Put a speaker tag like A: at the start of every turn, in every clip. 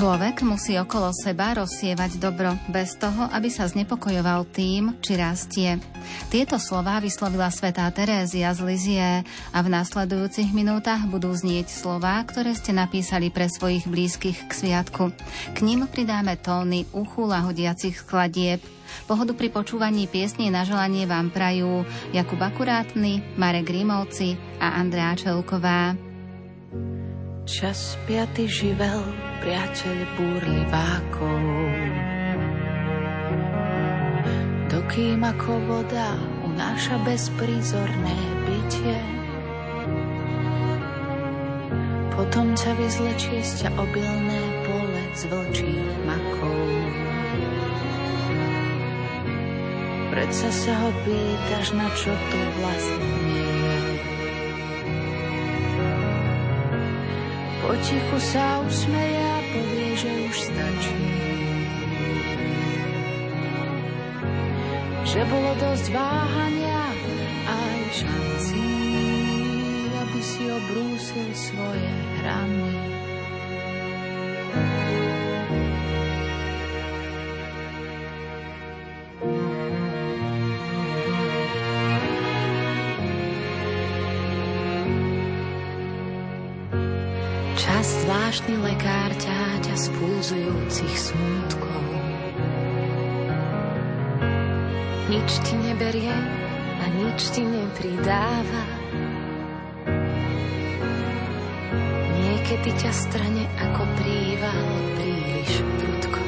A: Človek musí okolo seba rozsievať dobro, bez toho, aby sa znepokojoval tým, či rastie. Tieto slová vyslovila svätá Terézia z Lizie a v nasledujúcich minútach budú znieť slová, ktoré ste napísali pre svojich blízkych k sviatku. K ním pridáme tóny uchu lahodiacich skladieb. Pohodu pri počúvaní piesní na želanie vám prajú Jakub Akurátny, Marek Grimovci a Andrea Čelková.
B: Čas piaty živel, priateľ búrlivákov. Dokým ako voda unáša bezprízorné bytie, potom ťa vyzlečie z ťa obilné pole z vlčích makov. Predsa sa ho pýtaš, na čo to vlastne Potichu sa usmeje že už stačí. Že bolo dosť váhania aj šancí, aby si obrúsil svoje hrany. zvláštny lekár ťaťa z smútkov. Nič ti neberie a nič ti nepridáva. Niekedy ťa strane ako príval príliš prudko.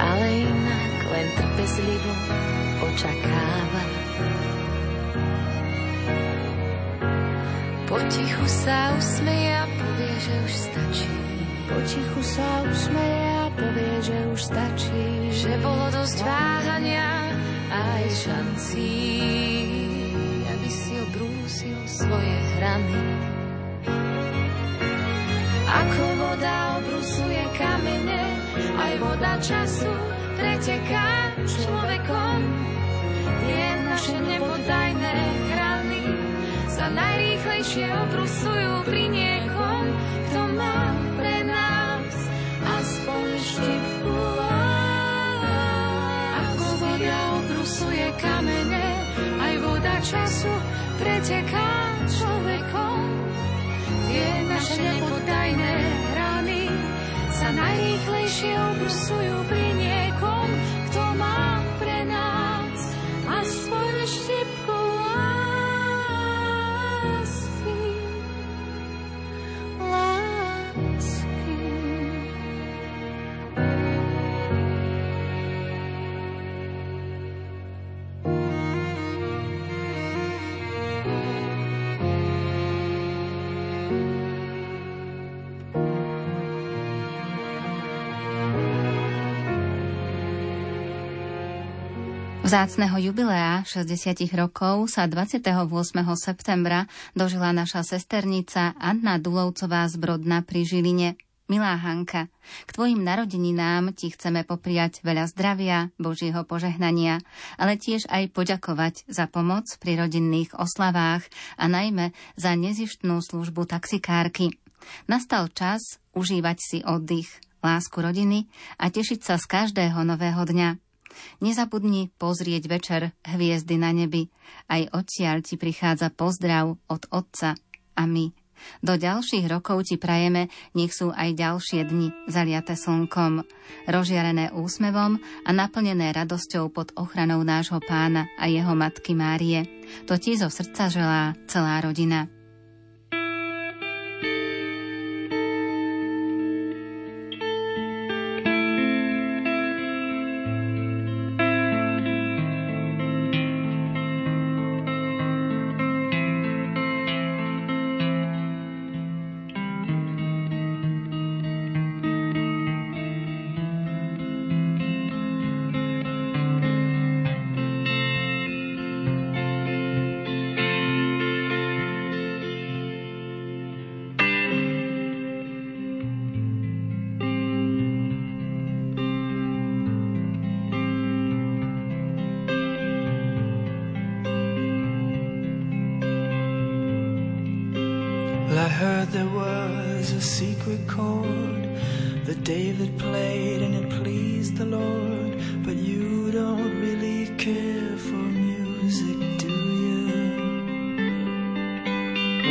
B: Ale inak len trpezlivo očakáva. Potichu sa usmeje a povie, že už stačí. Potichu sa usmeje a povie, že už stačí. Že bolo dosť váhania a aj šancí, aby si obrúsil svoje hrany. Ako voda obrusuje kamene, aj voda času preteká človekom. Tie naše nepodajné hrany sa najrýchlejšie obrusujú pri niekom, kto má pre nás aspoň štipku. Ako voda obrusuje kamene, aj voda času preteká človekom. Tie naše nepodajné hrany sa najrýchlejšie obrusujú pri
A: Vzácného jubilea 60 rokov sa 28. septembra dožila naša sesternica Anna Dulovcová z Brodna pri Žiline. Milá Hanka, k tvojim narodeninám ti chceme popriať veľa zdravia, Božieho požehnania, ale tiež aj poďakovať za pomoc pri rodinných oslavách a najmä za nezištnú službu taxikárky. Nastal čas užívať si oddych, lásku rodiny a tešiť sa z každého nového dňa. Nezabudni pozrieť večer hviezdy na nebi. Aj odtiaľ ti prichádza pozdrav od Otca a my. Do ďalších rokov ti prajeme, nech sú aj ďalšie dni zaliate slnkom, rozžiarené úsmevom a naplnené radosťou pod ochranou nášho pána a jeho matky Márie. To ti zo srdca želá celá rodina.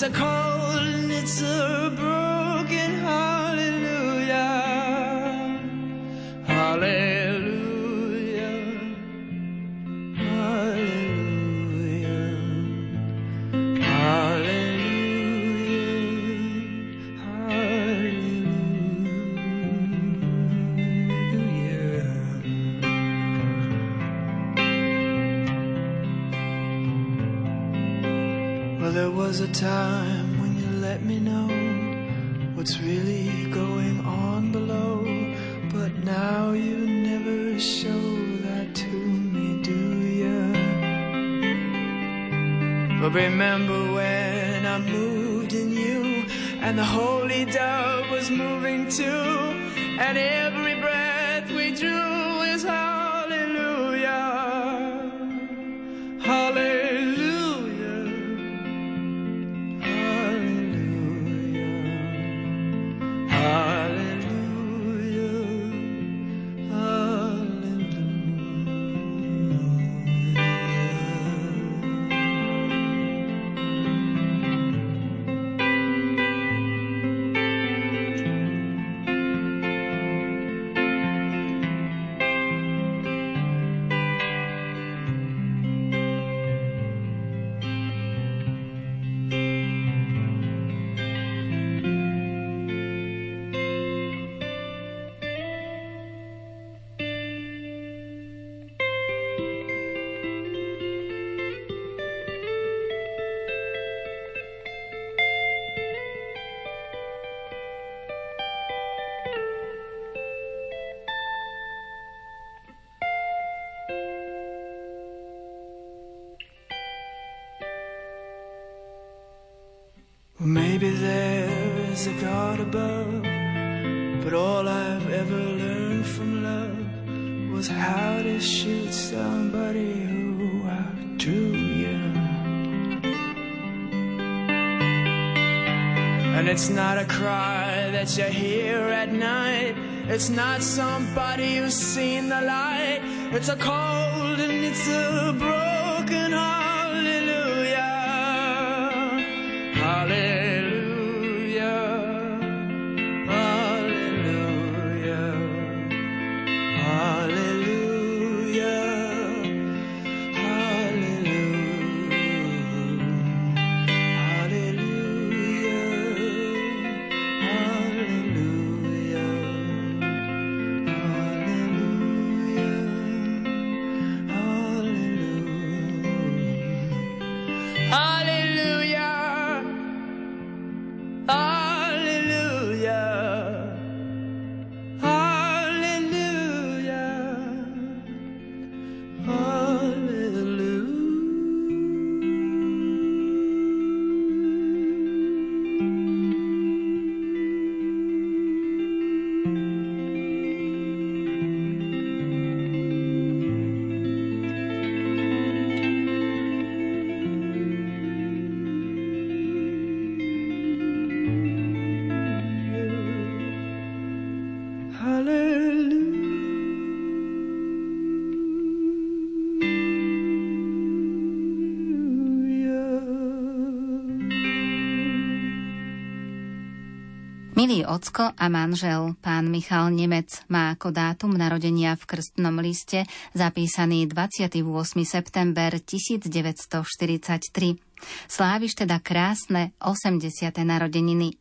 C: it's a cold it's not a cry that you hear at night. It's not somebody who's seen the light. It's a cold and it's a
A: Milý ocko a manžel, pán Michal Nemec, má ako dátum narodenia v krstnom liste zapísaný 28. september 1943. Sláviš teda krásne 80. narodeniny.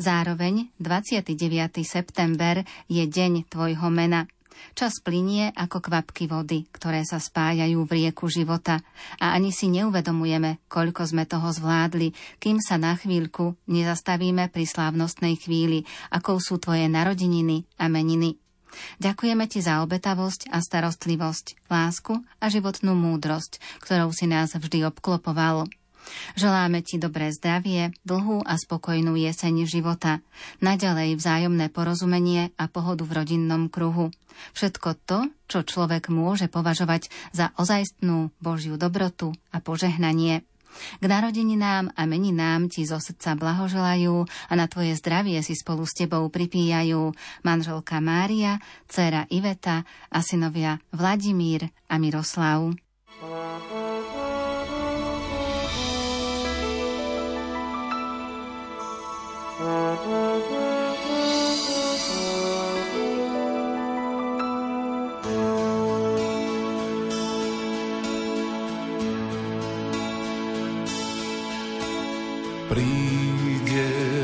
A: Zároveň 29. september je deň tvojho mena. Čas plinie ako kvapky vody, ktoré sa spájajú v rieku života a ani si neuvedomujeme, koľko sme toho zvládli, kým sa na chvíľku nezastavíme pri slávnostnej chvíli, akou sú tvoje narodeniny a meniny. Ďakujeme ti za obetavosť a starostlivosť, lásku a životnú múdrosť, ktorou si nás vždy obklopoval. Želáme ti dobré zdravie, dlhú a spokojnú jeseň života, naďalej vzájomné porozumenie a pohodu v rodinnom kruhu. Všetko to, čo človek môže považovať za ozajstnú Božiu dobrotu a požehnanie. K narodeninám a meninám ti zo srdca blahoželajú a na tvoje zdravie si spolu s tebou pripíjajú manželka Mária, dcera Iveta a synovia Vladimír a Miroslav.
D: Príde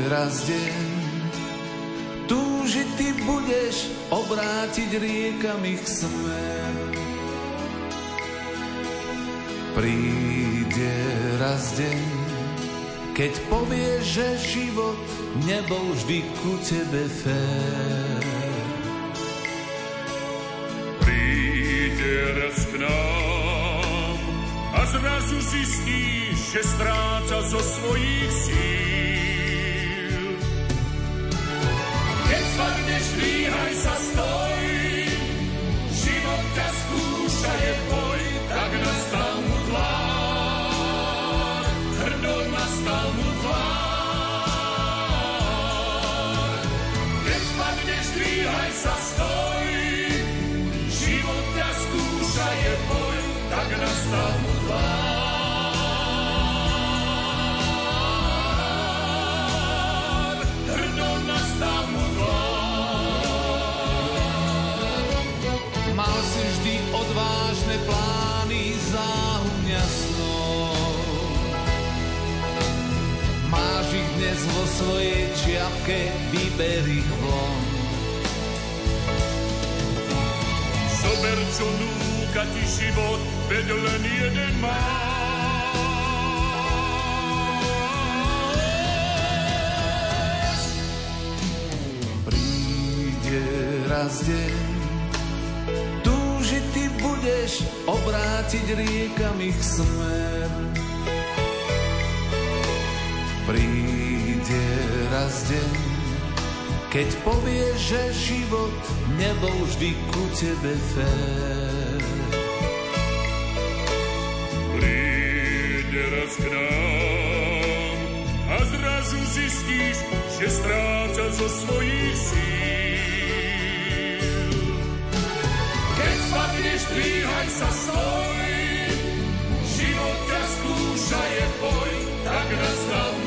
D: raz deň, túžiť ty budeš obrátiť riekami ich smer. Príde raz deň, keď povieš, že život nebol vždy ku tebe fér.
E: Príde raz k nám a zrazu zistíš, že stráca zo svojich síl. Keď spadneš, dvíhaj sa, stoj,
D: svojej čiapke, vyber ich von.
E: Zober, čo núka ti život, veď len jeden.
D: Príde raz deň, túžiť ty budeš obrátiť riekami ich smer. Príde raz deň, keď povieš, že život nebol vždy ku tebe fér.
E: Príde raz k nám a zrazu zistíš, že stráca zo svojich síl. Keď spadneš, dvíhaj sa, stoj, život ťa skúša, je boj, tak nastal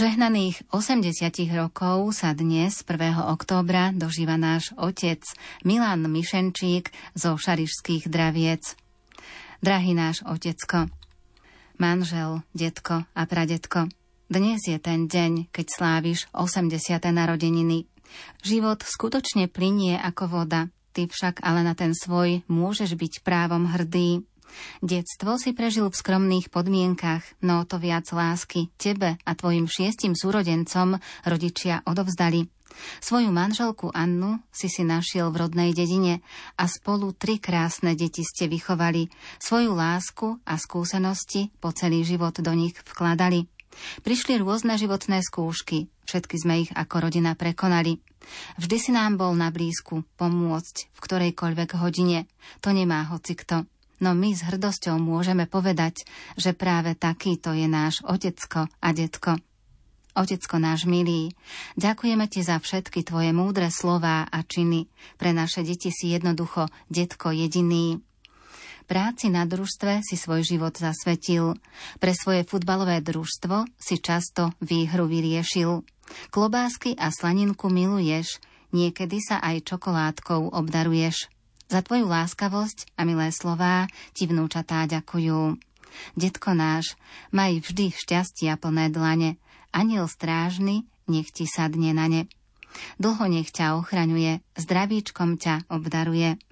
A: Požehnaných 80 rokov sa dnes 1. októbra dožíva náš otec Milan Mišenčík zo Šarišských draviec. Drahý náš otecko, manžel, detko a pradetko, dnes je ten deň, keď sláviš 80. narodeniny. Život skutočne plinie ako voda, ty však ale na ten svoj môžeš byť právom hrdý. Detstvo si prežil v skromných podmienkach, no to viac lásky tebe a tvojim šiestim súrodencom rodičia odovzdali. Svoju manželku Annu si si našiel v rodnej dedine a spolu tri krásne deti ste vychovali. Svoju lásku a skúsenosti po celý život do nich vkladali. Prišli rôzne životné skúšky, všetky sme ich ako rodina prekonali. Vždy si nám bol na blízku pomôcť v ktorejkoľvek hodine. To nemá hoci kto no my s hrdosťou môžeme povedať, že práve takýto je náš otecko a detko. Otecko náš milý, ďakujeme ti za všetky tvoje múdre slová a činy. Pre naše deti si jednoducho detko jediný. Práci na družstve si svoj život zasvetil. Pre svoje futbalové družstvo si často výhru vyriešil. Klobásky a slaninku miluješ, niekedy sa aj čokoládkou obdaruješ. Za tvoju láskavosť a milé slová ti vnúčatá ďakujú. Detko náš, maj vždy šťastia plné dlane, aniel strážny, nech ti sadne na ne. Dlho nech ťa ochraňuje, zdravíčkom ťa obdaruje.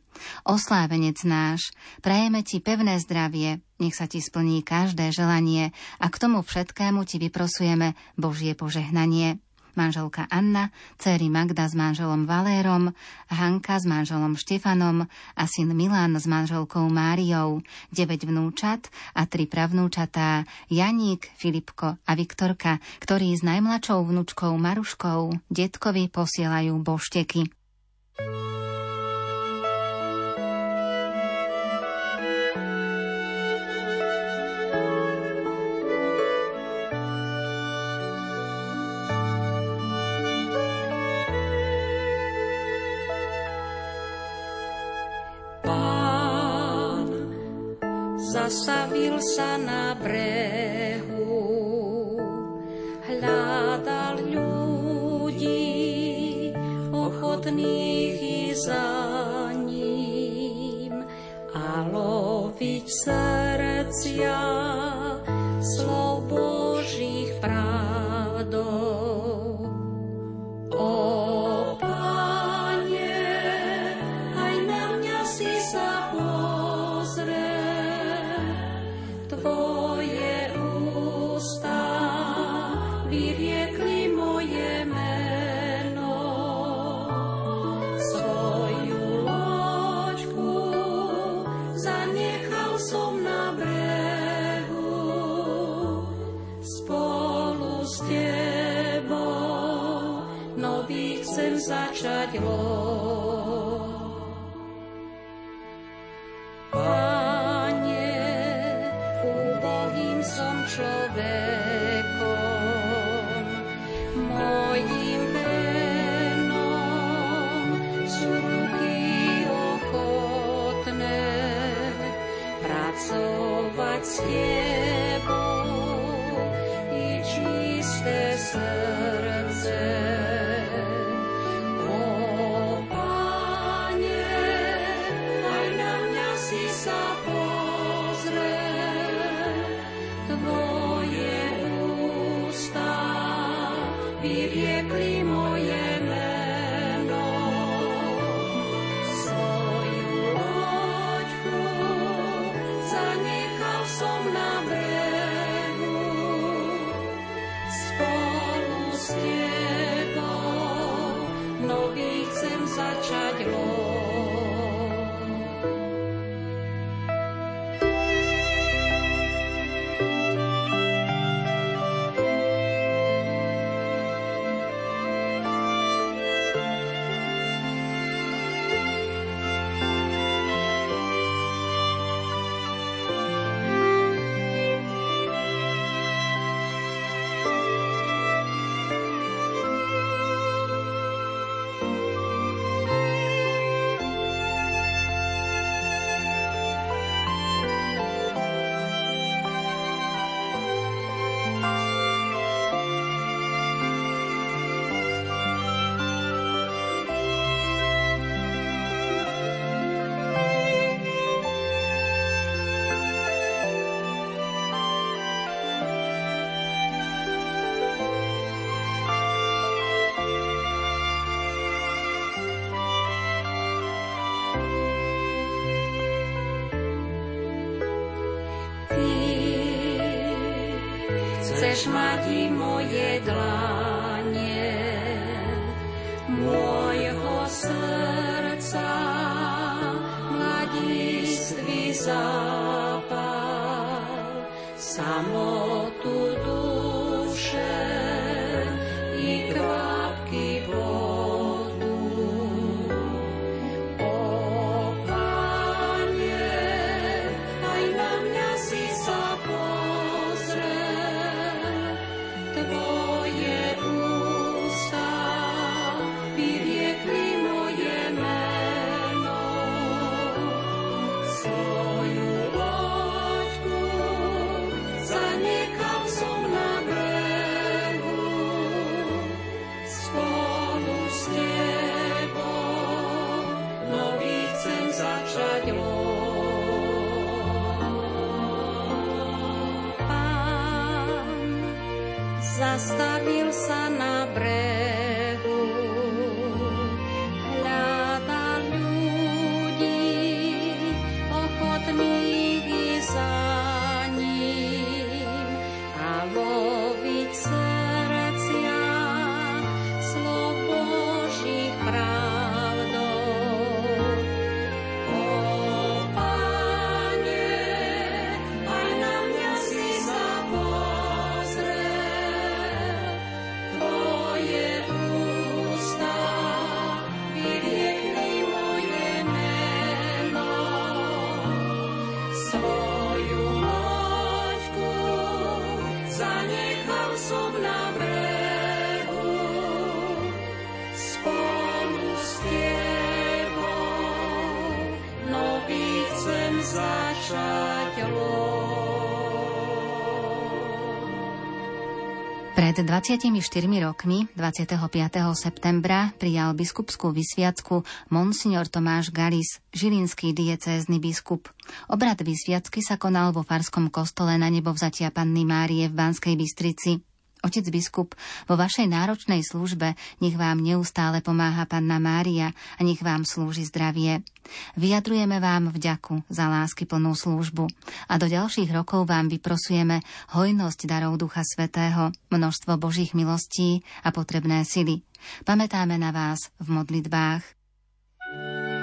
A: Oslávenec náš, prajeme ti pevné zdravie, nech sa ti splní každé želanie a k tomu všetkému ti vyprosujeme Božie požehnanie manželka Anna, céry Magda s manželom Valérom, Hanka s manželom Štefanom a syn Milan s manželkou Máriou, 9 vnúčat a tri pravnúčatá Janík, Filipko a Viktorka, ktorí s najmladšou vnúčkou Maruškou detkovi posielajú bošteky. thank you
F: sa na brehu, hľadal ľudí, ochotných i za ním a loviť srdcia chceš mať
A: Pred 24 rokmi, 25. septembra, prijal biskupskú vysviacku monsignor Tomáš Galis, žilinský diecézny biskup. Obrad vysviacky sa konal vo Farskom kostole na nebovzatia Panny Márie v Banskej Bystrici. Otec biskup, vo vašej náročnej službe nech vám neustále pomáha Panna Mária a nech vám slúži zdravie. Vyjadrujeme vám vďaku za lásky plnú službu a do ďalších rokov vám vyprosujeme hojnosť darov Ducha Svetého, množstvo Božích milostí a potrebné sily. Pamätáme na vás v modlitbách.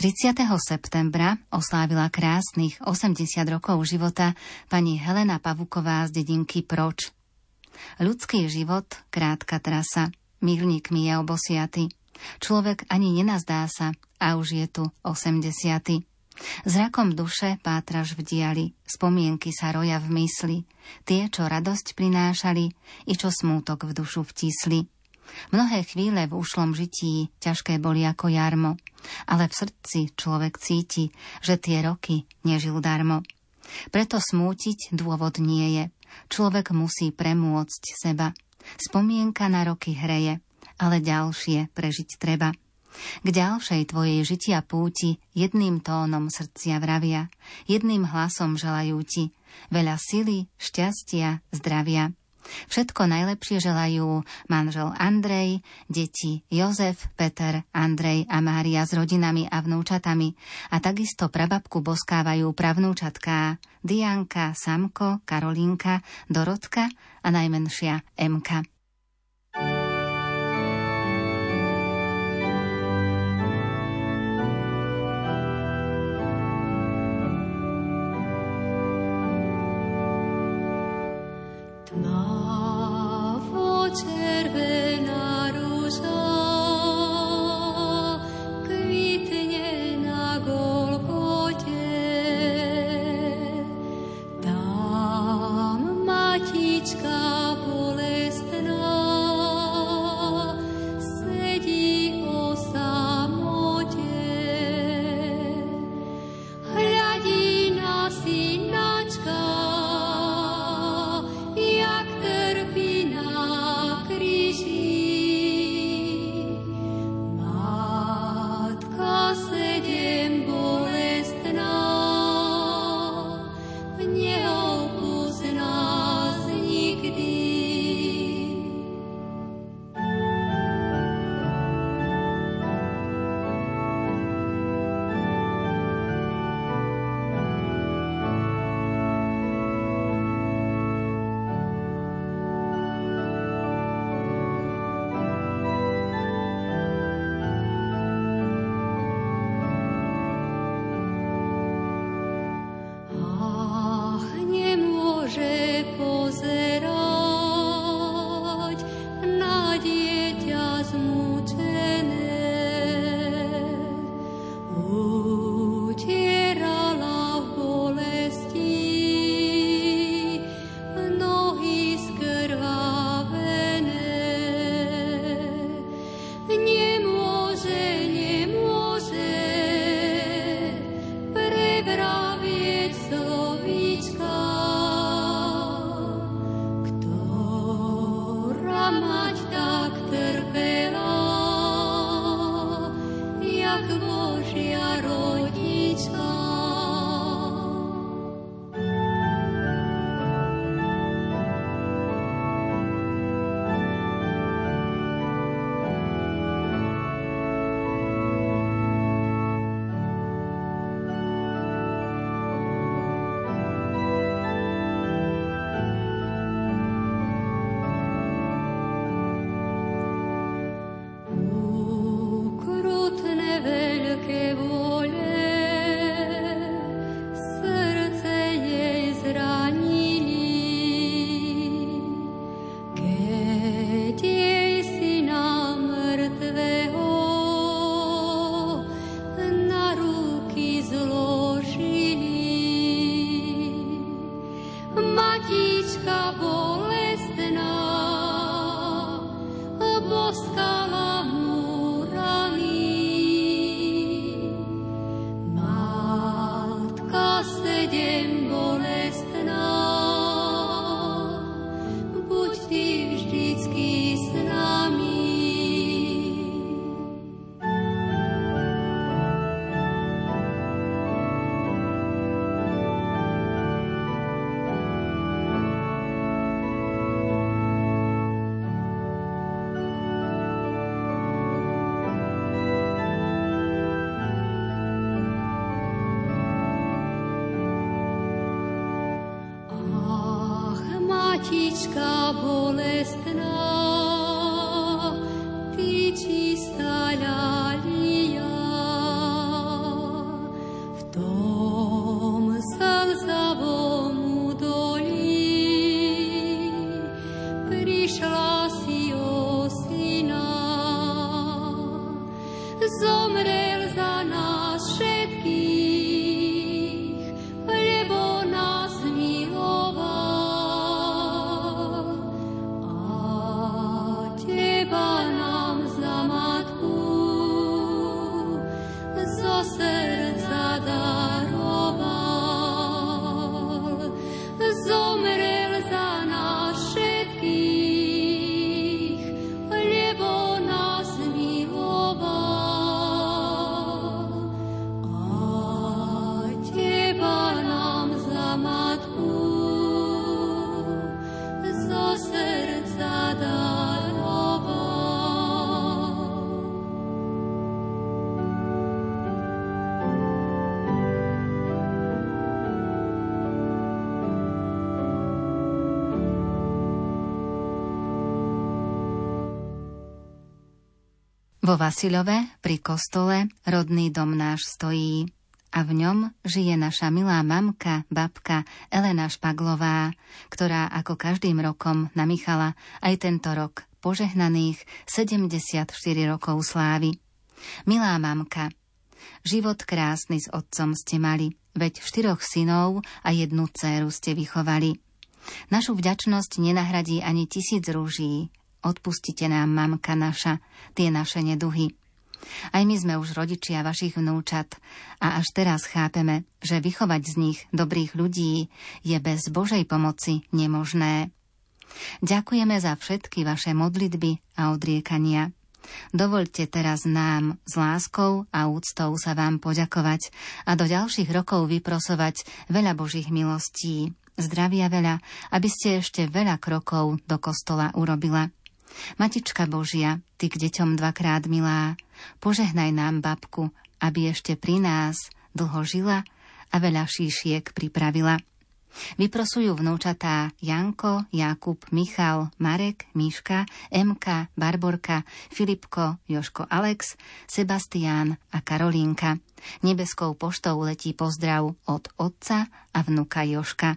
G: 30. septembra oslávila krásnych 80 rokov života pani Helena Pavuková z dedinky Proč. Ľudský život, krátka trasa, milníkmi je obosiaty. Človek ani nenazdá sa a už je tu 80. Zrakom duše pátraž v diali, spomienky sa roja v mysli, tie, čo radosť prinášali i čo smútok v dušu vtisli. Mnohé chvíle v ušlom žití ťažké boli ako jarmo, ale v srdci človek cíti, že tie roky nežil darmo. Preto smútiť dôvod nie je. Človek musí premôcť seba. Spomienka na roky hreje, ale ďalšie prežiť treba. K ďalšej tvojej žitia púti jedným tónom srdcia vravia, jedným hlasom želajú ti veľa sily, šťastia, zdravia. Všetko najlepšie želajú manžel Andrej, deti Jozef, Peter, Andrej a Mária s rodinami a vnúčatami a takisto prababku boskávajú pravnúčatká Dianka, Samko, Karolínka, Dorotka a najmenšia Emka.
A: Vo Vasilove pri kostole rodný dom náš stojí a v ňom žije naša milá mamka, babka Elena Špaglová, ktorá ako každým rokom namichala aj tento rok požehnaných 74 rokov slávy. Milá mamka, život krásny s otcom ste mali, veď štyroch synov a jednu dceru ste vychovali. Našu vďačnosť nenahradí ani tisíc rúží, Odpustite nám, mamka naša, tie naše neduhy. Aj my sme už rodičia vašich vnúčat a až teraz chápeme, že vychovať z nich dobrých ľudí je bez Božej pomoci nemožné. Ďakujeme za všetky vaše modlitby a odriekania. Dovolte teraz nám s láskou a úctou sa vám poďakovať a do ďalších rokov vyprosovať veľa Božích milostí, zdravia veľa, aby ste ešte veľa krokov do kostola urobila. Matička Božia, ty k deťom dvakrát milá, požehnaj nám babku, aby ešte pri nás dlho žila a veľa šíšiek pripravila. Vyprosujú vnúčatá Janko, Jakub, Michal, Marek, Miška, Emka, Barborka, Filipko, Joško Alex, Sebastián a Karolínka. Nebeskou poštou letí pozdrav od otca a vnuka Joška.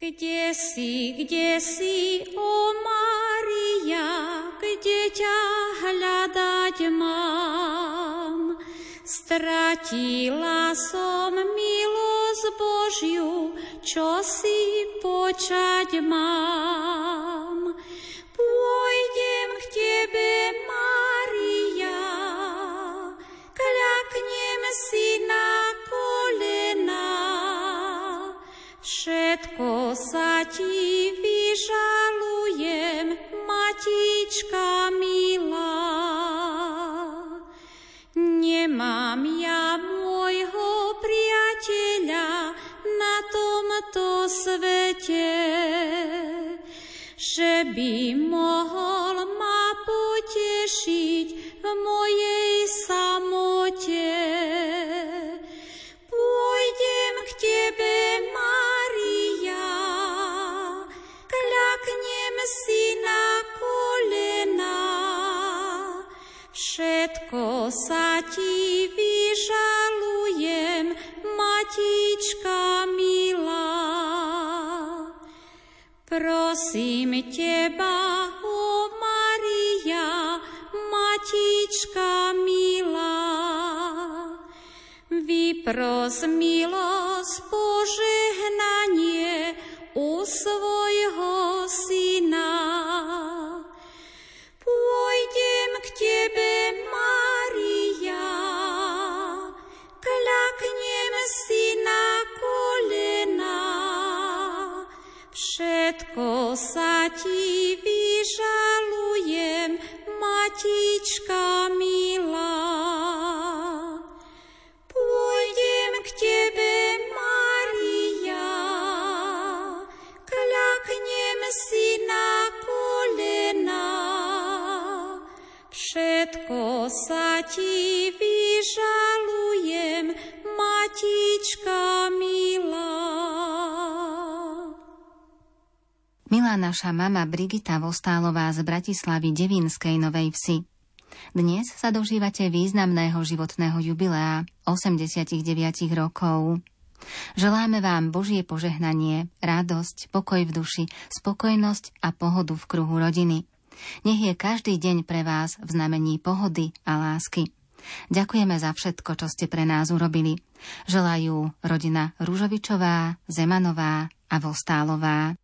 F: Kde si, kde si, o Maria, kde ťa hľadať mám? Stratila som milosť Božiu, čo si počať mám. Vypros
A: Naša mama Brigita Vostálová z Bratislavy Devínskej Novej Vsi. Dnes sa dožívate významného životného jubilea 89 rokov. Želáme vám Božie požehnanie, radosť, pokoj v duši, spokojnosť a pohodu v kruhu rodiny. Nech je každý deň pre vás v znamení pohody a lásky. Ďakujeme za všetko, čo ste pre nás urobili. Želajú rodina Rúžovičová, Zemanová a Vostálová.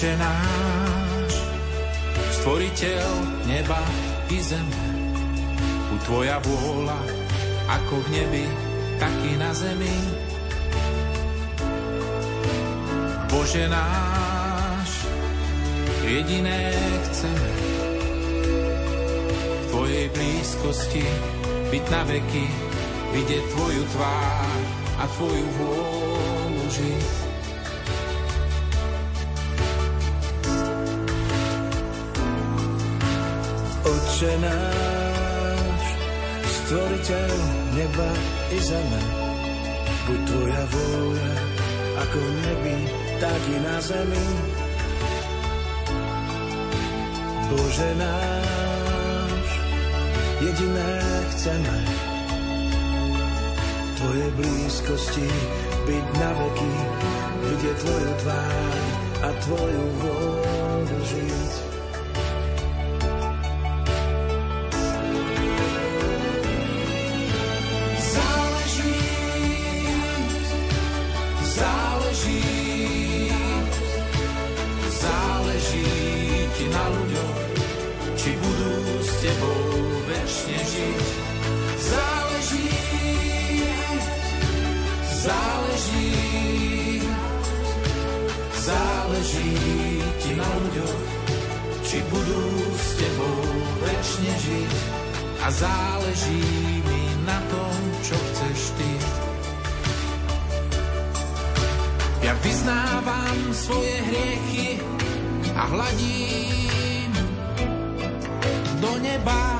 H: Otče náš, stvoriteľ neba i zeme, u Tvoja vôľa, ako v nebi, tak i na zemi. Bože náš, jediné chceme, v Tvojej blízkosti byť na veky, vidieť Tvoju tvár a Tvoju vôľu žiť.
C: Oče náš, stvoriteľ neba i zeme, buď tvoja vôľa, ako v nebi, tak i na zemi. Bože náš, jediné chceme, Tvoje blízkosti byť na veky, vidieť Tvoju tvár a Tvoju vôľu žiť.
H: Záleží mi na tom, čo chceš ty. Ja vyznávam svoje hriechy a hladím do neba.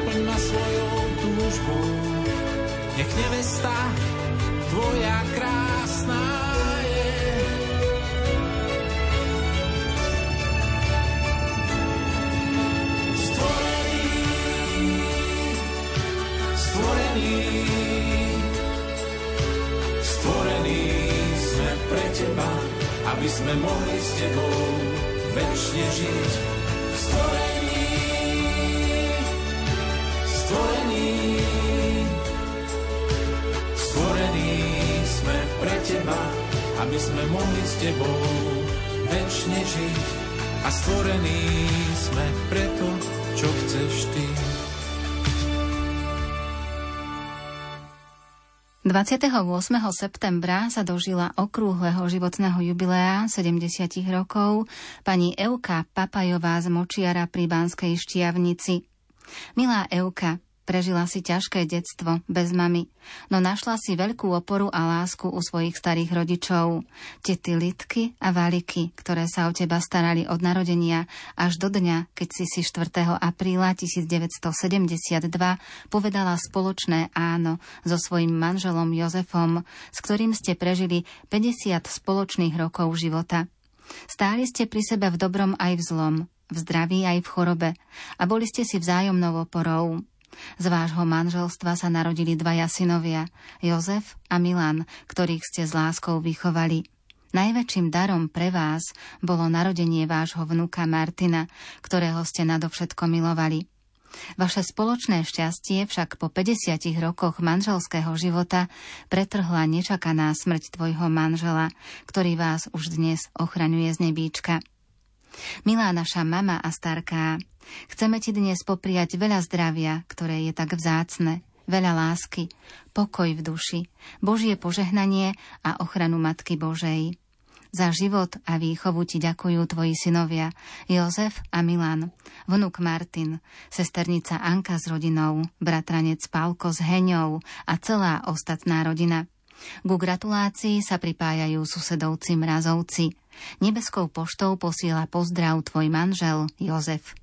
H: Naplň svojou túžbou. Nech nevesta tvoja krásna aby sme mohli s Tebou väčšine žiť. Stvorení, sme pre Teba, aby sme mohli s Tebou väčšine žiť. A stvorení sme preto, čo chceš Ty.
A: 28. septembra sa dožila okrúhleho životného jubilea 70 rokov pani Euka Papajová z Močiara pri Banskej Štiavnici. Milá Euka, Prežila si ťažké detstvo bez mamy, no našla si veľkú oporu a lásku u svojich starých rodičov. Tety Litky a Valiky, ktoré sa o teba starali od narodenia až do dňa, keď si si 4. apríla 1972 povedala spoločné áno so svojím manželom Jozefom, s ktorým ste prežili 50 spoločných rokov života. Stáli ste pri sebe v dobrom aj v zlom, v zdraví aj v chorobe a boli ste si vzájomnou oporou. Z vášho manželstva sa narodili dvaja synovia, Jozef a Milan, ktorých ste s láskou vychovali. Najväčším darom pre vás bolo narodenie vášho vnuka Martina, ktorého ste nadovšetko milovali. Vaše spoločné šťastie však po 50 rokoch manželského života pretrhla nečakaná smrť tvojho manžela, ktorý vás už dnes ochraňuje z nebíčka. Milá naša mama a starká, chceme ti dnes popriať veľa zdravia, ktoré je tak vzácne, veľa lásky, pokoj v duši, Božie požehnanie a ochranu Matky Božej. Za život a výchovu ti ďakujú tvoji synovia Jozef a Milan, vnuk Martin, sesternica Anka s rodinou, bratranec Pálko s Heňou a celá ostatná rodina. Ku gratulácii sa pripájajú susedovci Mrazovci. Nebeskou poštou posiela pozdrav tvoj manžel Jozef.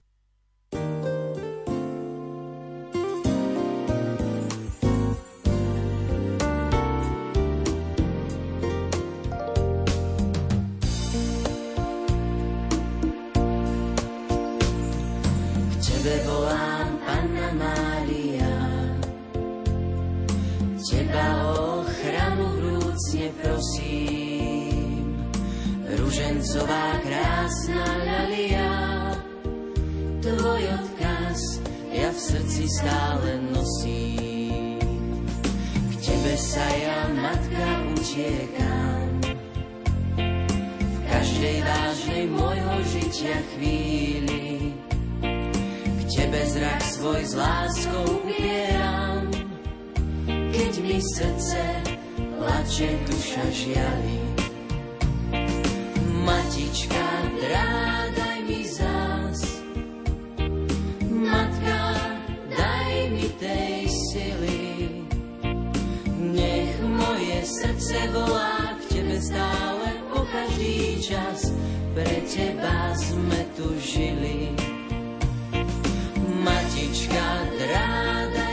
I: Ružencová krásna ľalia. Tvoj odkaz ja v srdci stále nosím. K tebe sa ja, matka, utiekam. V každej vážnej môjho žitia chvíli Tebe zrak svoj s láskou upieram, keď mi srdce plače duša žiali. Matička, drádaj mi zás, matka, daj mi tej sily. Nech moje srdce volá k Tebe stále po každý čas, pre Teba žili. Matička, drádaj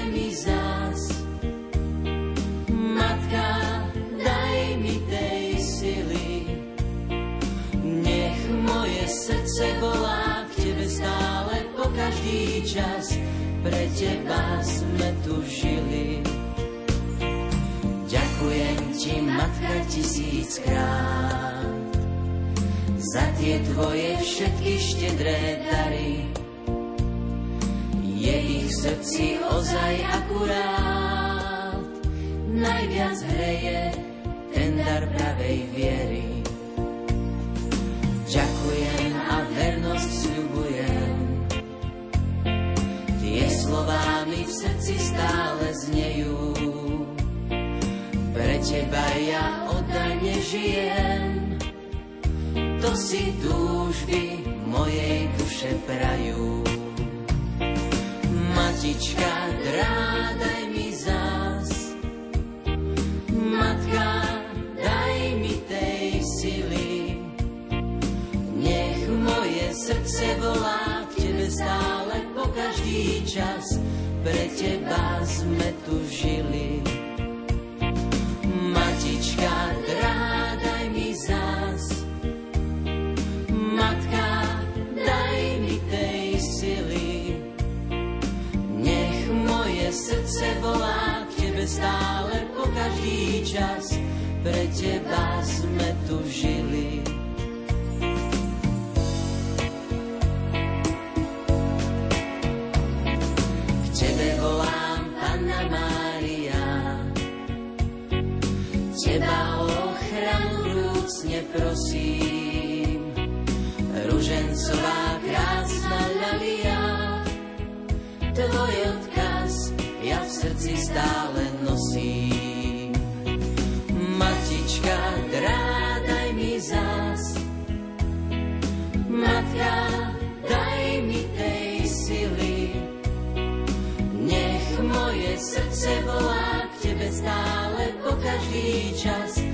I: srdce volá k tebe stále po každý čas. Pre teba sme tu žili. Ďakujem ti, matka, tisíckrát za tie tvoje všetky štedré dary je ich srdci ozaj akurát. Najviac hreje ten dar pravej viery. Vernosť sľubujem. Tie slová mi v srdci stále znejú. Pre teba ja oddane žijem. To si túžby mojej duše prajú matička, drádaj mi zás. Matka, srdce volá k tebe stále po každý čas. Pre teba sme tu žili. Matička, drádaj mi zás. Matka, daj mi tej sily srdce volá k tebe stále po každý čas, pre teba sme tu žili. Vrúcne prosím, ružencová krásna lalia, tvoj odkaz ja v srdci stále nosím. Matička, drádaj mi zás, matka, daj mi tej sily. Nech moje srdce volá k tebe stále po každý čas,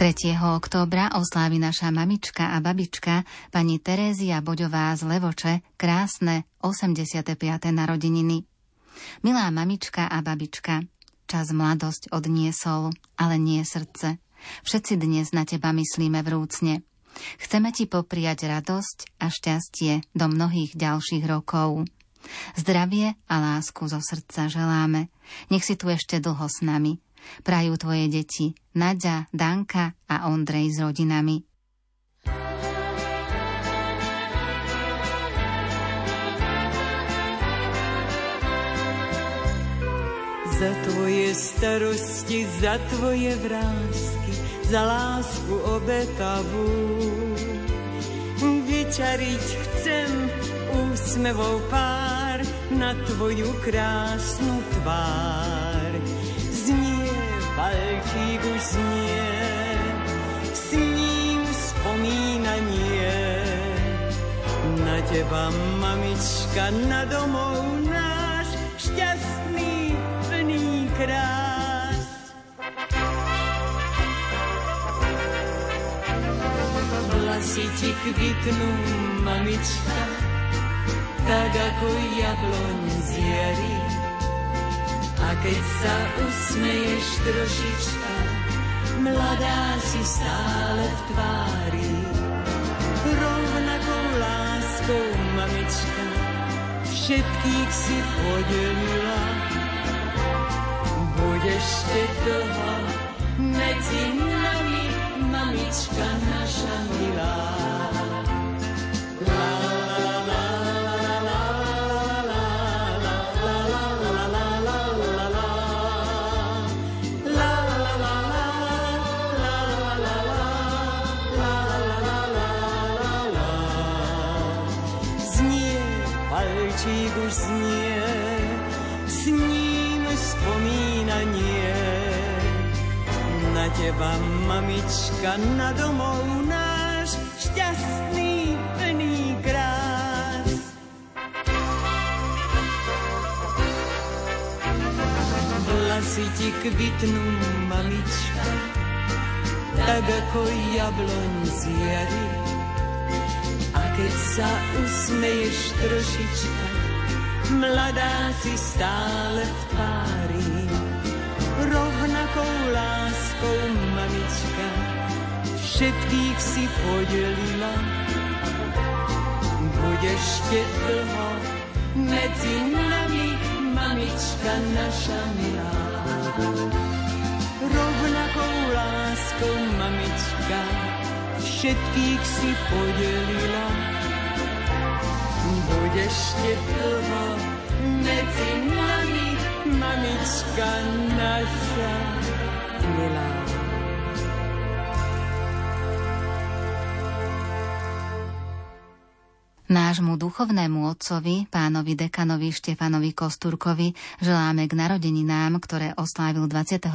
A: 3. októbra oslávi naša mamička a babička pani Terézia Boďová z Levoče krásne 85. narodeniny. Milá mamička a babička, čas mladosť odniesol, ale nie srdce. Všetci dnes na teba myslíme vrúcne. Chceme ti popriať radosť a šťastie do mnohých ďalších rokov. Zdravie a lásku zo srdca želáme. Nech si tu ešte dlho s nami – Prajú tvoje deti Nadia, Danka a Ondrej s rodinami.
J: Za tvoje starosti, za tvoje vrázky, za lásku obetavú. Vyčariť chcem úsmevou pár na tvoju krásnu tvár Balčík už znie, s ním spomínanie. Na teba, mamička, na domov náš, šťastný, plný krás. Vlasy ti kvitnú, mamička, tak ako jabloň z jary a keď sa usmeješ trošička, mladá si stále v tvári. Rovnakou láskou, mamička, všetkých si podelila. Budeš te dlho medzi nami, mamička naša milá. Znie, s ním spomínanie. Na teba, mamička, na domov náš šťastný plný krás. Vlasy ti kvitnú, mamička, tak ako jabloň z jary. Keď sa usmeješ trošička, mladá si stále v tvári. Rovnakou láskou, mamička, všetkých si podelila. Budeš te dlho medzi nami, mamička naša milá. Rovnakou láskou, mamička, všetkých si podelila budeš te dlho medzi nami, mamička naša milá.
A: Nášmu duchovnému otcovi, pánovi dekanovi Štefanovi Kostúrkovi, želáme k narodeninám, ktoré oslávil 25.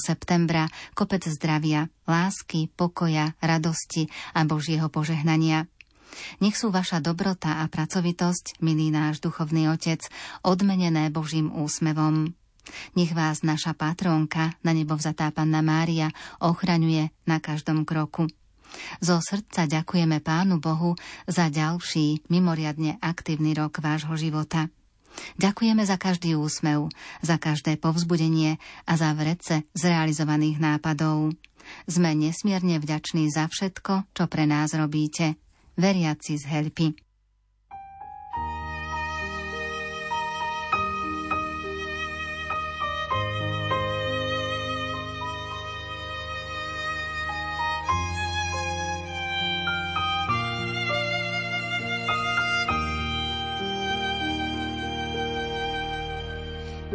A: septembra, kopec zdravia, lásky, pokoja, radosti a Božieho požehnania. Nech sú vaša dobrota a pracovitosť, milý náš duchovný otec, odmenené Božím úsmevom. Nech vás naša patrónka, na nebo vzatá Panna Mária, ochraňuje na každom kroku. Zo srdca ďakujeme Pánu Bohu za ďalší, mimoriadne aktívny rok vášho života. Ďakujeme za každý úsmev, za každé povzbudenie a za vrece zrealizovaných nápadov. Sme nesmierne vďační za všetko, čo pre nás robíte veriaci z Helpy.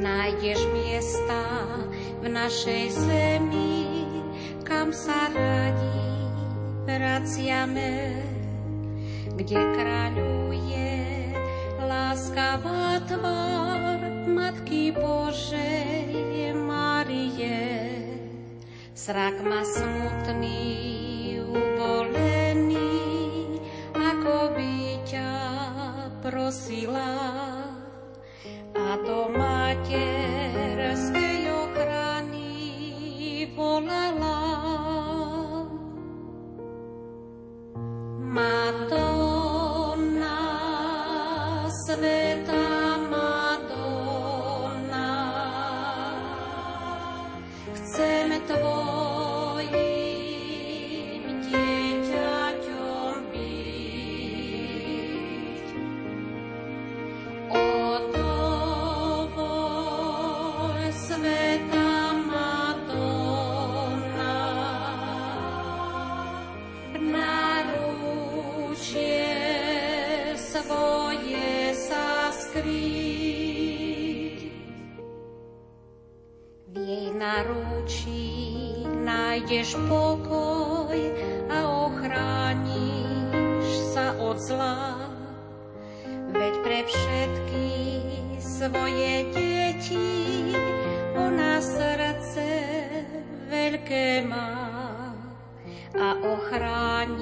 F: Nájdeš miesta v našej zemi, kam sa radi vraciame kde kráľuje láskavá tvár Matky Božej Marie. Srak ma smutný, ubolený, ako by ťa prosila a do materskej que priniesieš pokoj a ochrániš sa od zla. Veď pre všetky svoje deti ona srdce veľké má a ochrání.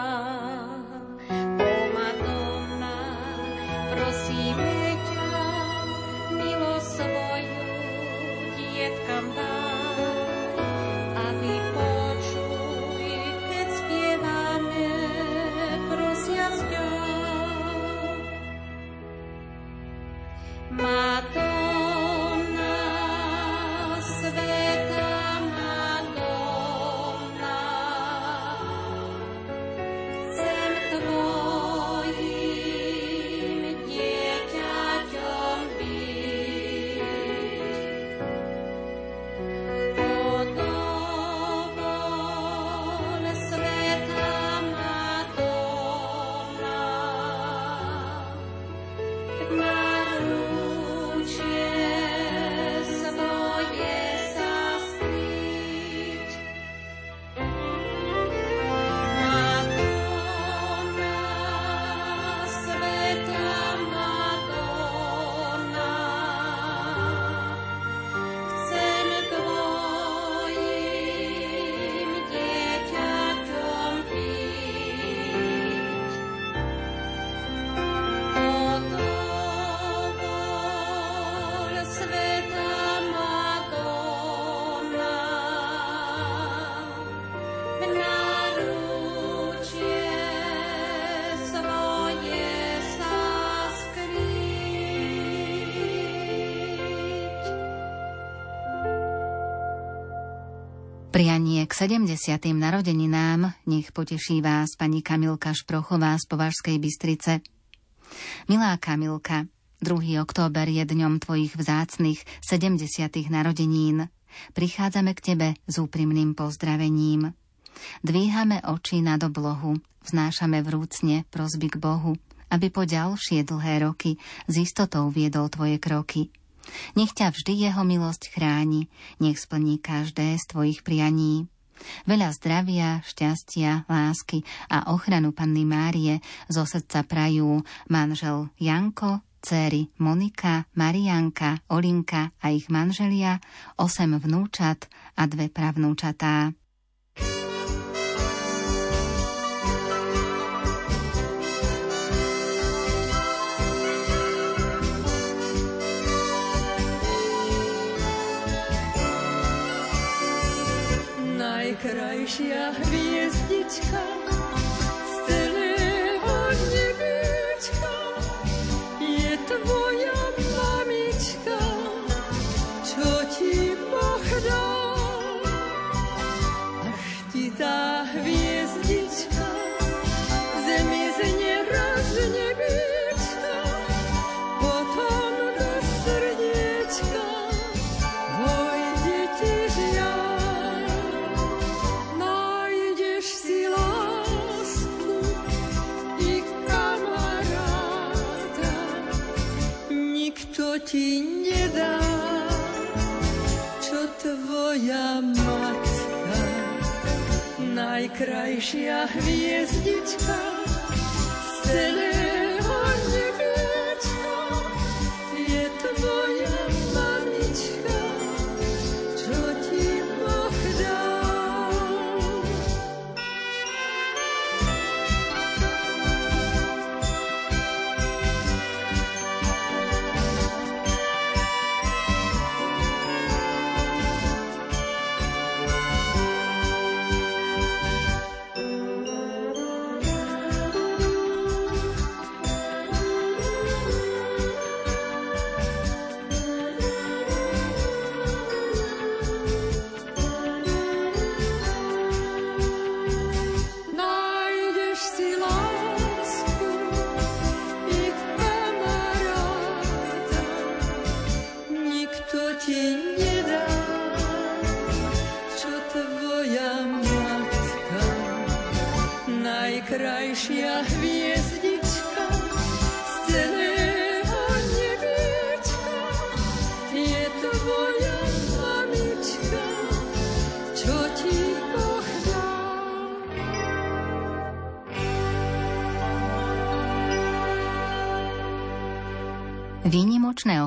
F: 啊
A: Prianie k 70. narodeninám nech poteší vás pani Kamilka Šprochová z Považskej Bystrice. Milá Kamilka, 2. október je dňom tvojich vzácnych 70. narodenín. Prichádzame k tebe s úprimným pozdravením. Dvíhame oči nad oblohu, vznášame vrúcne prosby k Bohu, aby po ďalšie dlhé roky s istotou viedol tvoje kroky – nech ťa vždy jeho milosť chráni, nech splní každé z tvojich prianí. Veľa zdravia, šťastia, lásky a ochranu Panny Márie zo srdca prajú manžel Janko, céry Monika, Marianka, Olinka a ich manželia, osem vnúčat a dve pravnúčatá.
G: Ježišia.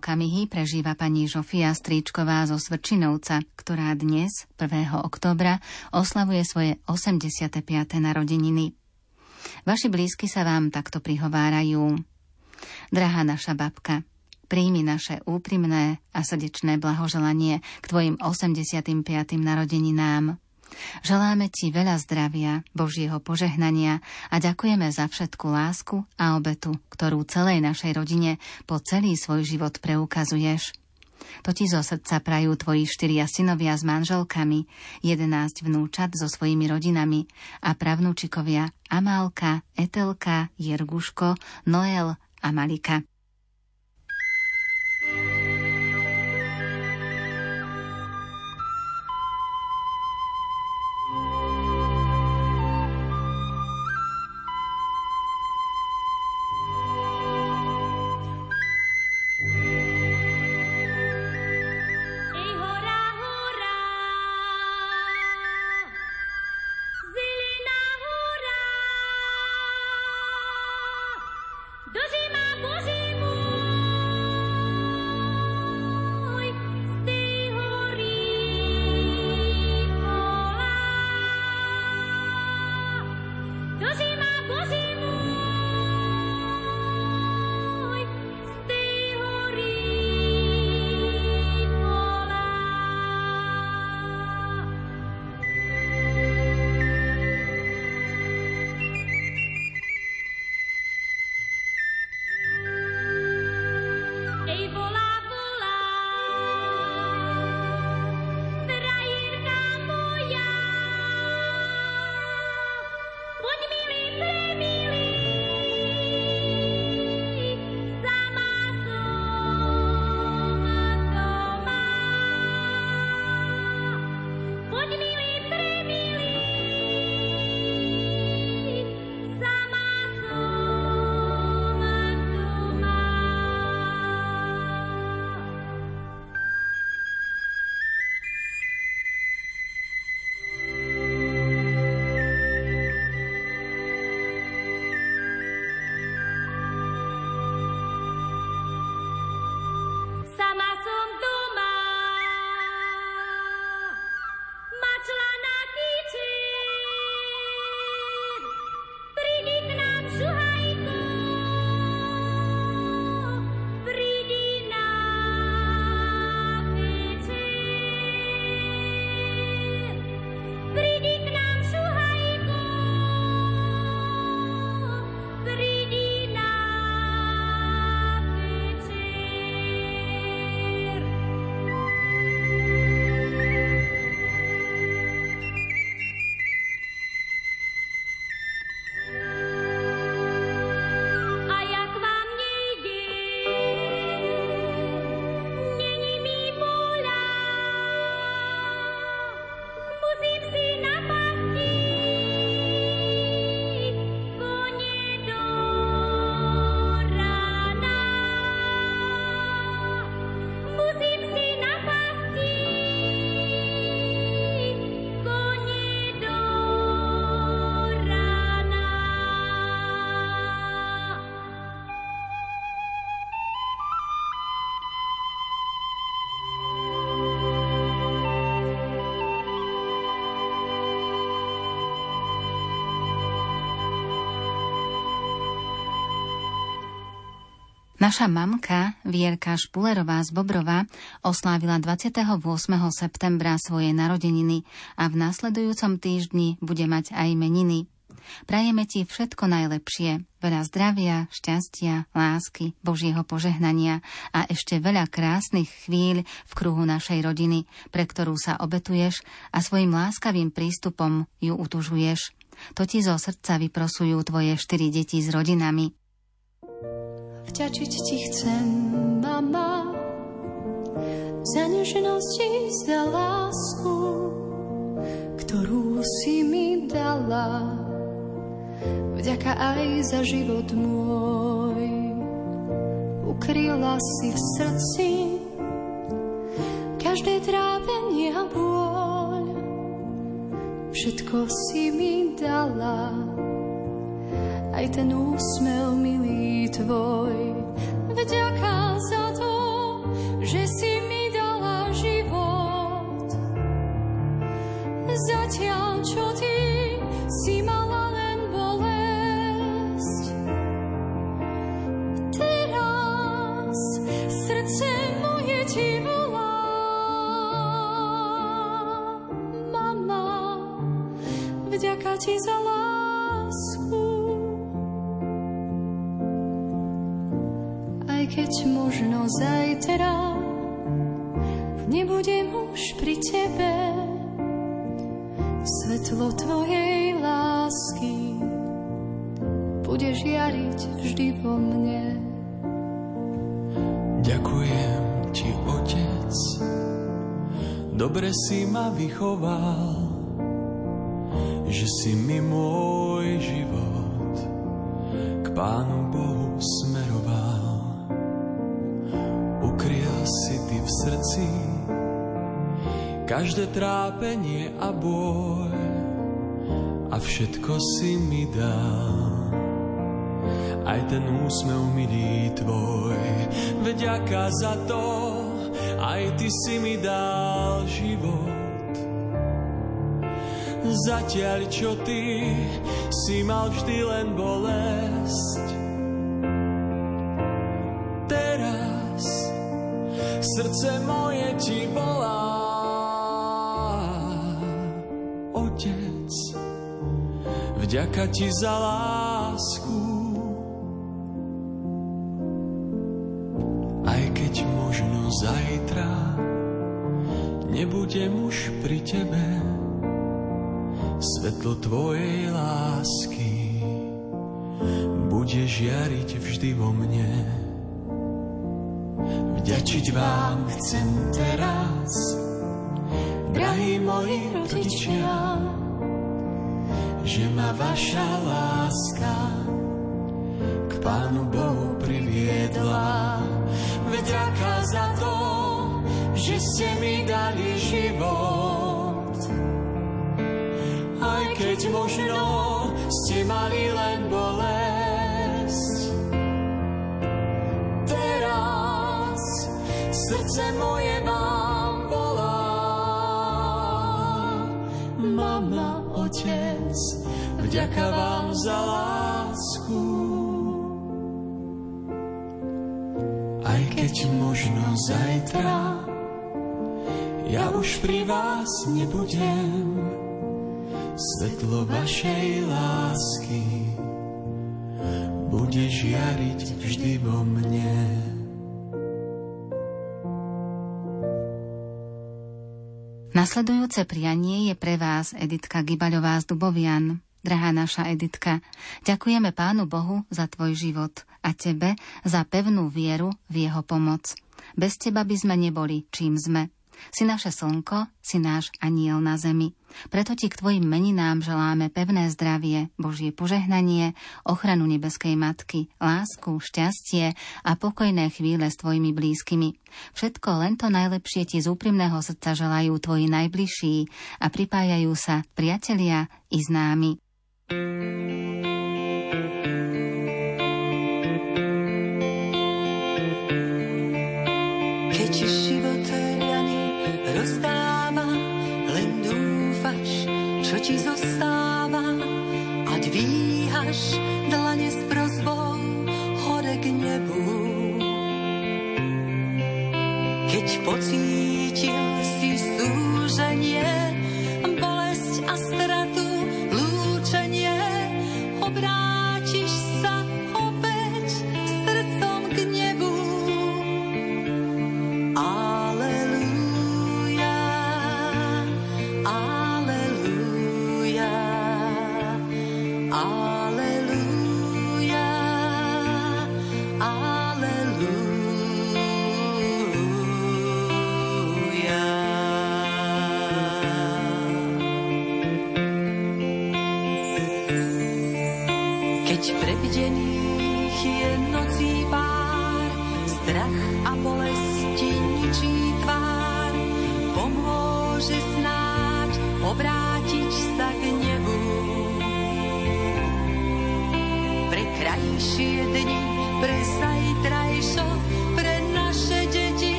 G: Okamihy prežíva pani Žofia Stríčková zo Svrčinovca, ktorá dnes, 1. oktobra, oslavuje svoje 85. narodeniny. Vaši blízky sa vám takto prihovárajú. Drahá naša babka, príjmi naše úprimné a srdečné blahoželanie k tvojim 85. narodeninám. Želáme ti veľa zdravia, Božieho požehnania a ďakujeme za všetku lásku a obetu, ktorú celej našej rodine po celý svoj život preukazuješ. To ti zo srdca prajú tvoji štyria synovia s manželkami, 11 vnúčat so svojimi rodinami a pravnúčikovia Amálka, Etelka, Jerguško, Noel a Malika.
A: Naša mamka, Vierka Špulerová z Bobrova, oslávila 28. septembra svoje narodeniny a v nasledujúcom týždni bude mať aj meniny. Prajeme ti všetko najlepšie, veľa zdravia, šťastia, lásky, Božieho požehnania a ešte veľa krásnych chvíľ v kruhu našej rodiny, pre ktorú sa obetuješ a svojim láskavým prístupom ju utužuješ. To ti zo srdca vyprosujú tvoje štyri deti s rodinami.
G: Vďačiť ti chcem, mama, za nežnosti, za lásku, ktorú si mi dala. Vďaka aj za život môj. Ukryla si v srdci každé trápenie a bôľ. Všetko si mi dala aj ten úsmev milý tvoj. Vďaka za to, že si mi dala život. Zatiaľ, čo ty si mala len bolesť. Teraz srdce moje ti volá. Mama, vďaka ti za lásku. Možno zajtra nebudem už pri tebe. Svetlo tvojej lásky bude žiariť vždy vo mne.
K: Ďakujem ti, Otec, dobre si ma vychoval, že si mi môj život k Pánu Bohu smeroval si ty v srdci. Každé trápenie a boj. A všetko si mi dal aj ten úsmev milý tvoj. Vďaka za to. Aj ty si mi dal život. Zatiaľ čo ty si mal vždy len bolesť srdce moje ti volá. Otec, vďaka ti za lásku. Aj keď možno zajtra nebudem už pri tebe, svetlo tvojej lásky bude žiariť vždy vo mne. Vďačiť vám chcem teraz, drahí moji rodičia, že ma vaša láska k Pánu Bohu priviedla. Vďaka za to, že ste mi dali život. Aj keď možno ste mali len bolesť, srdce moje vám volá. Mama, otec, vďaka vám za lásku. Aj keď možno zajtra ja už pri vás nebudem, svetlo vašej lásky bude žiariť vždy vo mne.
A: Nasledujúce prianie je pre vás Editka Gibaľová z Dubovian. Drahá naša Editka, ďakujeme Pánu Bohu za tvoj život a tebe za pevnú vieru v jeho pomoc. Bez teba by sme neboli, čím sme. Si naše slnko, si náš aniel na zemi. Preto ti k tvojim meninám želáme pevné zdravie, Božie požehnanie, ochranu nebeskej matky, lásku, šťastie a pokojné chvíle s tvojimi blízkymi. Všetko len to najlepšie ti z úprimného srdca želajú tvoji najbližší a pripájajú sa priatelia i známi.
L: ti zostáva a dvíhaš dlane s prozbou hore k nebu. Keď pocítiš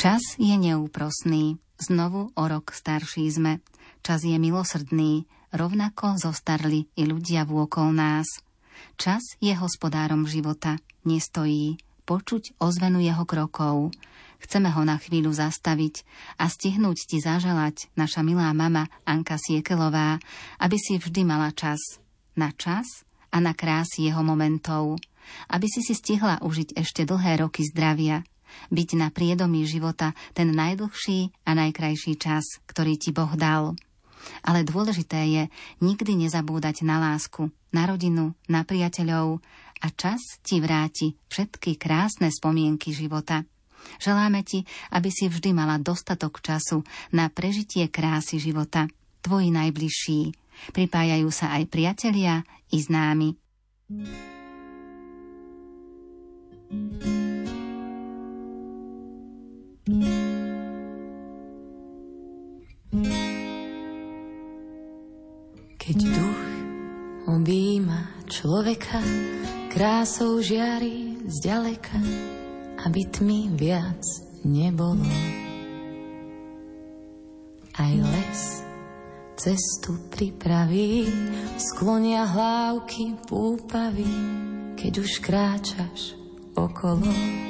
A: Čas je neúprosný, znovu o rok starší sme. Čas je milosrdný, rovnako zostarli i ľudia vôkol nás. Čas je hospodárom života, nestojí, počuť ozvenu jeho krokov. Chceme ho na chvíľu zastaviť a stihnúť ti zaželať naša milá mama Anka Siekelová, aby si vždy mala čas. Na čas a na krásy jeho momentov. Aby si si stihla užiť ešte dlhé roky zdravia, byť na priedomí života ten najdlhší a najkrajší čas, ktorý ti Boh dal. Ale dôležité je nikdy nezabúdať na lásku, na rodinu, na priateľov a čas ti vráti všetky krásne spomienky života. Želáme ti, aby si vždy mala dostatok času na prežitie krásy života. Tvoji najbližší. Pripájajú sa aj priatelia i známi. thank you
B: Keď duch objíma človeka, krásou žiari zďaleka, aby tmy viac nebolo. Aj les cestu pripraví, sklonia hlávky púpavy, keď už kráčaš okolo.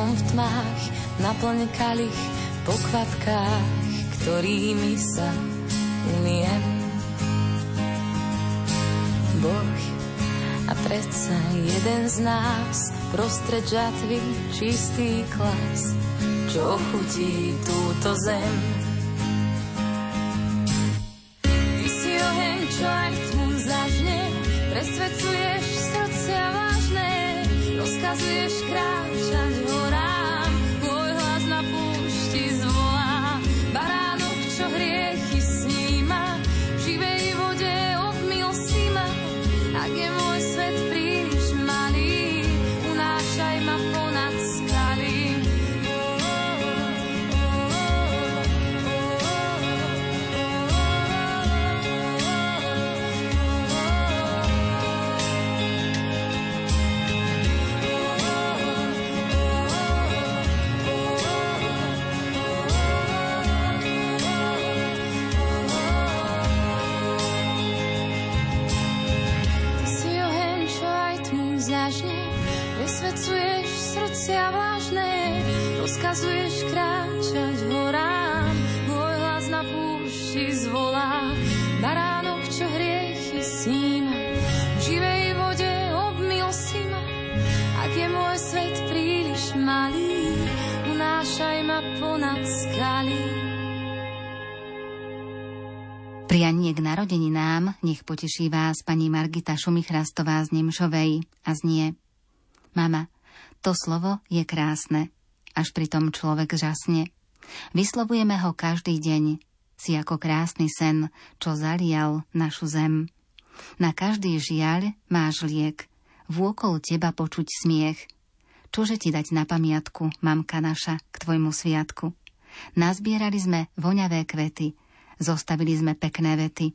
B: Svetlom v tmách, naplň kalich po kvapkách, ktorými sa umiem. Boh, A predsa jeden z nás prostred žatvy čistý klas, čo chutí túto zem. Ty si oheň, čo aj tmu zažne, presvedcuješ rozkazuješ kráčať horám,
A: k narodeninám nech poteší vás pani Margita Šumichrastová z Nemšovej a znie Mama, to slovo je krásne, až pritom človek žasne. Vyslovujeme ho každý deň, si ako krásny sen, čo zalial našu zem. Na každý žiaľ máš liek, vôkol teba počuť smiech. Čože ti dať na pamiatku, mamka naša, k tvojmu sviatku? Nazbierali sme voňavé kvety, zostavili sme pekné vety.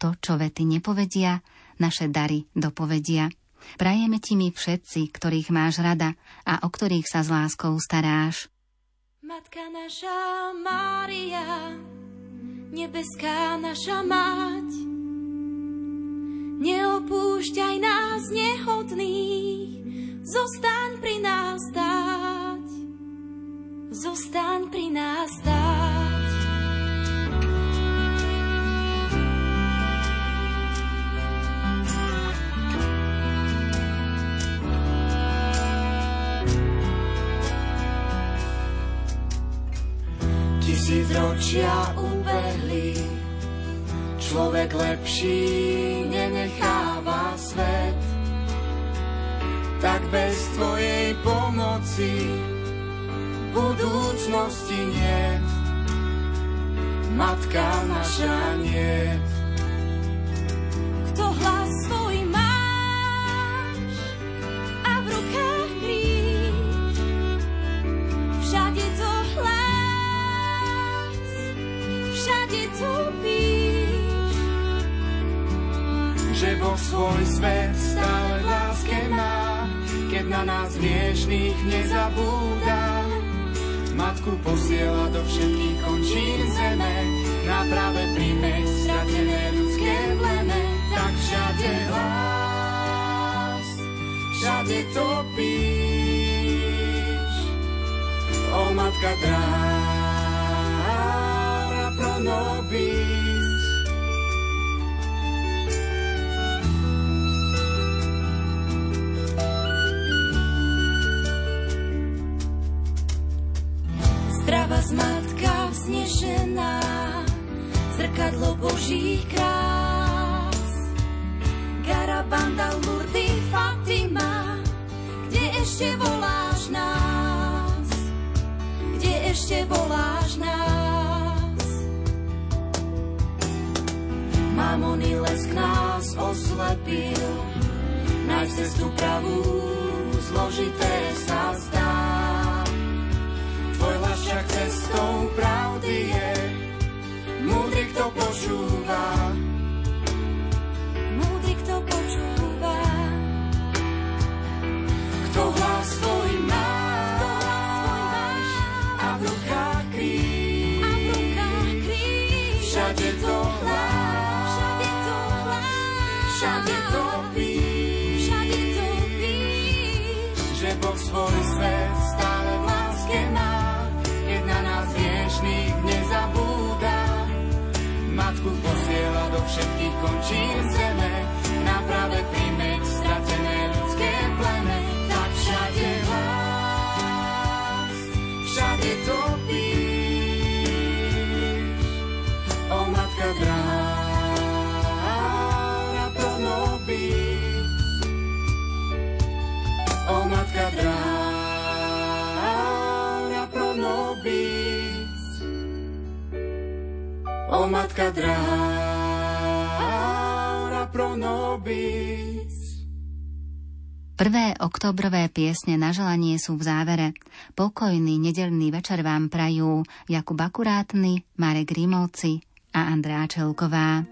A: To, čo vety nepovedia, naše dary dopovedia. Prajeme ti my všetci, ktorých máš rada a o ktorých sa s láskou staráš.
M: Matka naša Mária, nebeská naša mať, neopúšťaj nás nehodných, zostaň pri nás stáť, zostaň pri nás stáť.
N: Tisíc ročia ubehli, človek lepší nenecháva svet. Tak bez tvojej pomoci budúcnosti niet. Matka naša niet.
M: Kto hlas
N: Boh svoj svet stále láske má, keď na nás hriešných nezabúda. Matku posiela do všetkých končín zeme, na práve príjmeť stratené ľudské pleme, tak všade hlas, všade to píš. O matka dráha pro
M: Božích krás. Garabanda, Lurdy, Fatima, kde ešte voláš nás? Kde ešte voláš nás? Mamony lesk nás oslepil, nájsť cestu pravú, zložité sa zdá.
N: Kto
M: všetkých
N: končín zeme, naprave príjmeť
M: stratené ľudské plene, tak
N: všade vás,
M: všade
N: topíš, o matka drá plno bys, o matka drára plno bys pro nobis.
O: Prvé oktobrové piesne na želanie sú v závere. Pokojný nedelný večer vám prajú Jakub Akurátny, Marek Rimovci a Andrá Čelková.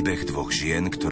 P: Príbeh dvoch žien, ktoré